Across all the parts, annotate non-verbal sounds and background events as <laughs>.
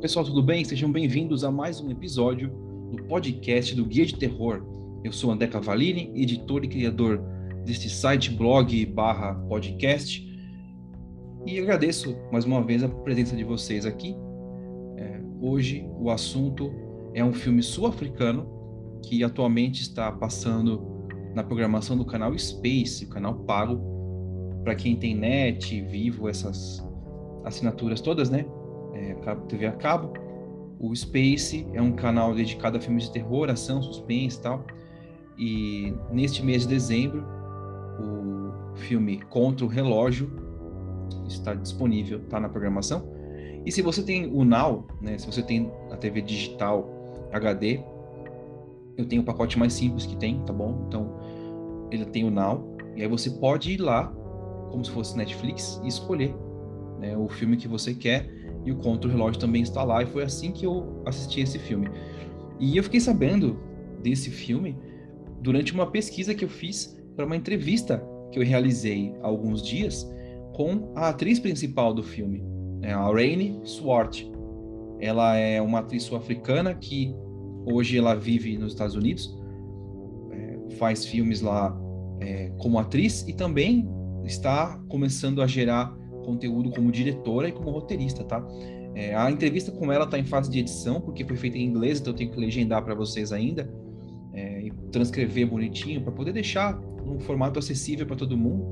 Pessoal, tudo bem? Sejam bem-vindos a mais um episódio do podcast do Guia de Terror. Eu sou André Cavalini, editor e criador deste site, blog barra podcast. E agradeço mais uma vez a presença de vocês aqui. É, hoje o assunto é um filme sul-africano que atualmente está passando na programação do canal Space, o canal pago, para quem tem net, vivo, essas assinaturas todas, né? É, TV a cabo. O Space é um canal dedicado a filmes de terror, ação, suspense e tal. E neste mês de dezembro, o filme Contra o Relógio está disponível, está na programação. E se você tem o Now, né, se você tem a TV digital HD, eu tenho o pacote mais simples que tem, tá bom? Então, ele tem o Now, e aí você pode ir lá, como se fosse Netflix, e escolher né, o filme que você quer e o contra-relógio também está lá, e foi assim que eu assisti esse filme. E eu fiquei sabendo desse filme durante uma pesquisa que eu fiz para uma entrevista que eu realizei há alguns dias com a atriz principal do filme, né, a Rainey Swart. Ela é uma atriz sul-africana que hoje ela vive nos Estados Unidos, é, faz filmes lá é, como atriz e também está começando a gerar conteúdo como diretora e como roteirista, tá? É, a entrevista com ela está em fase de edição, porque foi feita em inglês, então eu tenho que legendar para vocês ainda é, e transcrever bonitinho para poder deixar num formato acessível para todo mundo.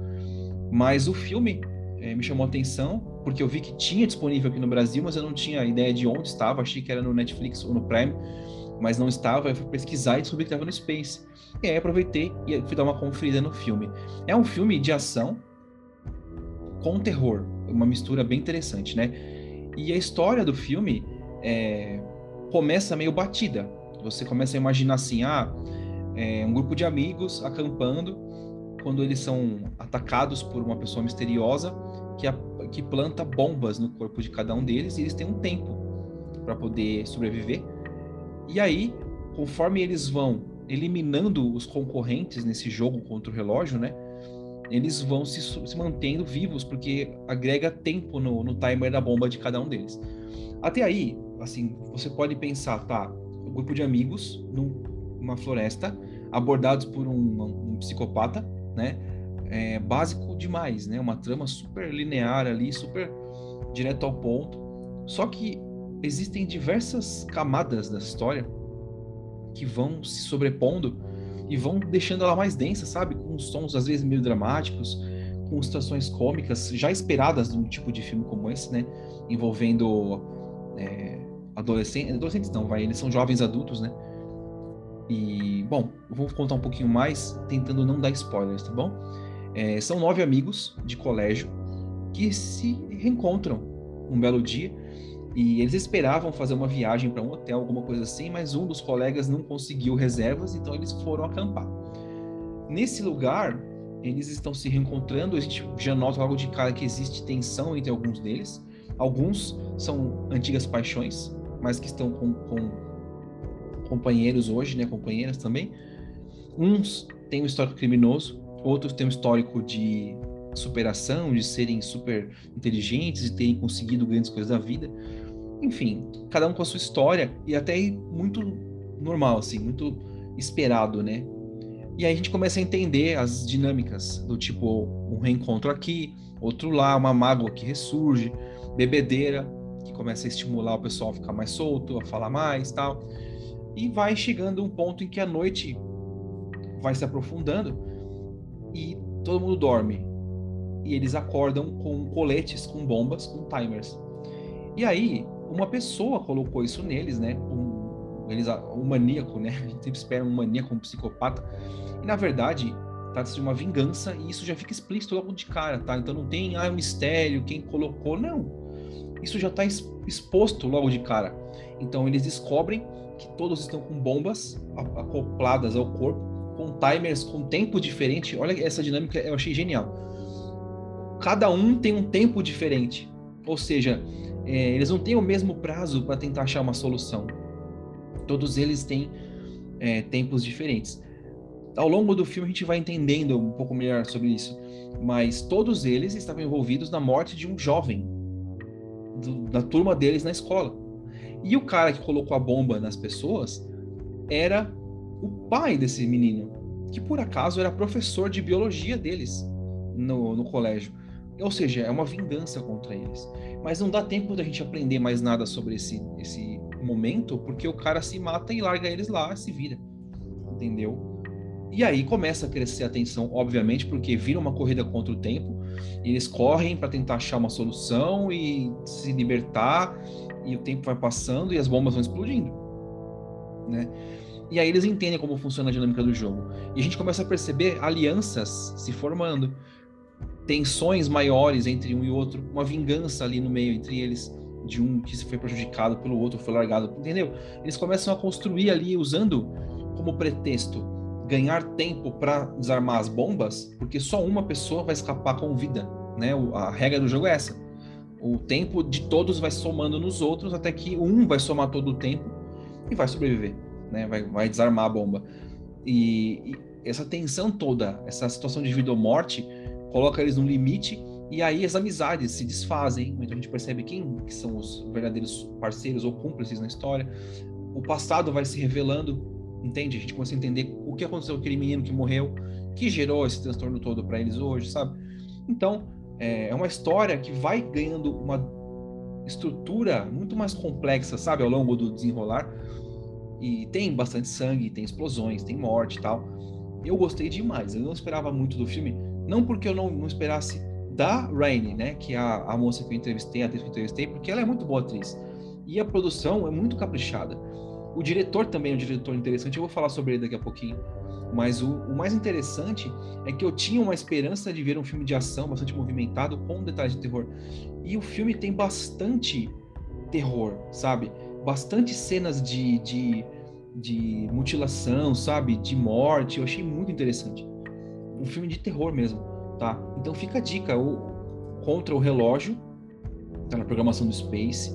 Mas o filme é, me chamou a atenção, porque eu vi que tinha disponível aqui no Brasil, mas eu não tinha ideia de onde estava, achei que era no Netflix ou no Prime, mas não estava. Eu fui pesquisar e descobri que estava no Space. E aí aproveitei e fui dar uma conferida no filme. É um filme de ação, com terror, uma mistura bem interessante, né? E a história do filme é, começa meio batida. Você começa a imaginar assim, ah, é um grupo de amigos acampando quando eles são atacados por uma pessoa misteriosa que, a, que planta bombas no corpo de cada um deles e eles têm um tempo para poder sobreviver. E aí, conforme eles vão eliminando os concorrentes nesse jogo contra o relógio, né? Eles vão se, se mantendo vivos, porque agrega tempo no, no timer da bomba de cada um deles. Até aí, assim, você pode pensar, tá, um grupo de amigos numa floresta, abordados por um, um psicopata, né? É básico demais, né? Uma trama super linear ali, super direto ao ponto. Só que existem diversas camadas da história que vão se sobrepondo e vão deixando ela mais densa, sabe? Com sons às vezes meio dramáticos, com situações cômicas já esperadas de um tipo de filme como esse, né? Envolvendo é, adolescentes, adolescentes não, vai, eles são jovens adultos, né? E, bom, vou contar um pouquinho mais, tentando não dar spoilers, tá bom? É, são nove amigos de colégio que se reencontram um belo dia e eles esperavam fazer uma viagem para um hotel, alguma coisa assim, mas um dos colegas não conseguiu reservas, então eles foram acampar. Nesse lugar, eles estão se reencontrando, a gente já nota logo de cara que existe tensão entre alguns deles. Alguns são antigas paixões, mas que estão com, com companheiros hoje, né, companheiras também. Uns têm um histórico criminoso, outros têm um histórico de superação, de serem super inteligentes e terem conseguido grandes coisas da vida enfim, cada um com a sua história e até muito normal, assim, muito esperado, né? E aí a gente começa a entender as dinâmicas do tipo um reencontro aqui, outro lá, uma mágoa que ressurge, bebedeira que começa a estimular o pessoal a ficar mais solto, a falar mais, tal. E vai chegando um ponto em que a noite vai se aprofundando e todo mundo dorme. E eles acordam com coletes com bombas, com timers. E aí, uma pessoa colocou isso neles, né? Um, eles, um maníaco, né? <laughs> A gente sempre espera um maníaco, um psicopata. E na verdade, trata-se de uma vingança e isso já fica explícito logo de cara, tá? Então não tem, ah, um mistério, quem colocou, não. Isso já está exposto logo de cara. Então eles descobrem que todos estão com bombas acopladas ao corpo, com timers com tempo diferente. Olha essa dinâmica, eu achei genial. Cada um tem um tempo diferente. Ou seja, é, eles não têm o mesmo prazo para tentar achar uma solução. Todos eles têm é, tempos diferentes. Ao longo do filme a gente vai entendendo um pouco melhor sobre isso, mas todos eles estavam envolvidos na morte de um jovem do, da turma deles na escola. E o cara que colocou a bomba nas pessoas era o pai desse menino, que por acaso era professor de biologia deles no, no colégio. Ou seja, é uma vingança contra eles. Mas não dá tempo da gente aprender mais nada sobre esse, esse momento, porque o cara se mata e larga eles lá, se vira. Entendeu? E aí começa a crescer a tensão, obviamente, porque vira uma corrida contra o tempo. eles correm para tentar achar uma solução e se libertar, e o tempo vai passando e as bombas vão explodindo. Né? E aí eles entendem como funciona a dinâmica do jogo. E a gente começa a perceber alianças se formando, tensões maiores entre um e outro, uma vingança ali no meio entre eles, de um que se foi prejudicado pelo outro, foi largado, entendeu? Eles começam a construir ali usando como pretexto ganhar tempo para desarmar as bombas, porque só uma pessoa vai escapar com vida, né? A regra do jogo é essa. O tempo de todos vai somando nos outros até que um vai somar todo o tempo e vai sobreviver né? Vai, vai desarmar a bomba. E, e, essa tensão toda, essa situação de vida ou morte, coloca eles no limite e aí as amizades se desfazem. Então a gente percebe quem que são os verdadeiros parceiros ou cúmplices na história. O passado vai se revelando, entende? A gente começa a entender o que aconteceu com aquele menino que morreu, que gerou esse transtorno todo para eles hoje, sabe? Então é, é uma história que vai ganhando uma estrutura muito mais complexa, sabe, ao longo do desenrolar e tem bastante sangue, tem explosões, tem morte e tal. Eu gostei demais. Eu não esperava muito do filme. Não porque eu não, não esperasse da Rainey, né? Que é a, a moça que eu entrevistei, a atriz que eu entrevistei, porque ela é muito boa atriz. E a produção é muito caprichada. O diretor também é um diretor interessante. Eu vou falar sobre ele daqui a pouquinho. Mas o, o, mais interessante é que eu tinha uma esperança de ver um filme de ação bastante movimentado com detalhes de terror. E o filme tem bastante terror, sabe? bastante cenas de, de, de mutilação, sabe? De morte. Eu achei muito interessante. Um filme de terror mesmo, tá? Então fica a dica. O Contra o Relógio, tá na programação do Space,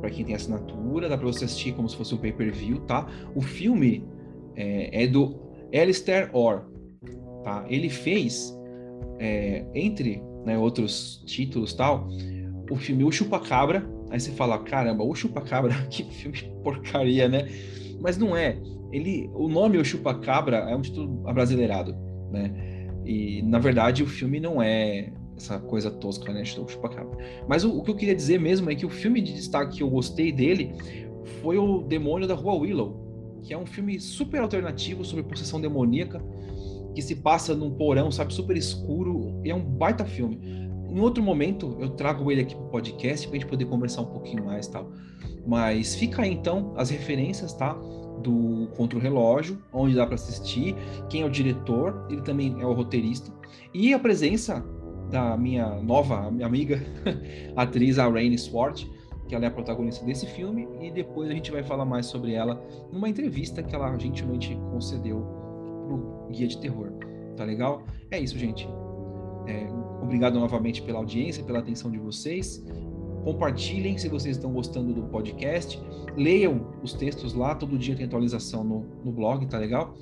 para quem tem assinatura, dá para você assistir como se fosse um pay-per-view, tá? O filme é, é do Alistair Orr, tá? Ele fez, é, entre né, outros títulos tal, o filme O Chupacabra, Aí você fala, caramba, o Chupacabra, <laughs> que filme porcaria, né? Mas não é. Ele, o nome O Chupacabra é um título abrasileirado, né? E na verdade o filme não é essa coisa tosca, né? Chupacabra. Mas o, o que eu queria dizer mesmo é que o filme de destaque que eu gostei dele foi o Demônio da Rua Willow, que é um filme super alternativo sobre possessão demoníaca que se passa num porão, sabe, super escuro, e é um baita filme. Em outro momento, eu trago ele aqui para o podcast para a gente poder conversar um pouquinho mais tal. Mas fica aí então as referências, tá? Do Contra o Relógio, onde dá para assistir, quem é o diretor, ele também é o roteirista, e a presença da minha nova minha amiga, <laughs> atriz, a Rainey Swart, que ela é a protagonista desse filme, e depois a gente vai falar mais sobre ela numa entrevista que ela gentilmente concedeu pro Guia de Terror. Tá legal? É isso, gente. É, obrigado novamente pela audiência, pela atenção de vocês. Compartilhem se vocês estão gostando do podcast. Leiam os textos lá, todo dia tem atualização no, no blog, tá legal?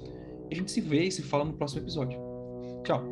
E a gente se vê e se fala no próximo episódio. Tchau!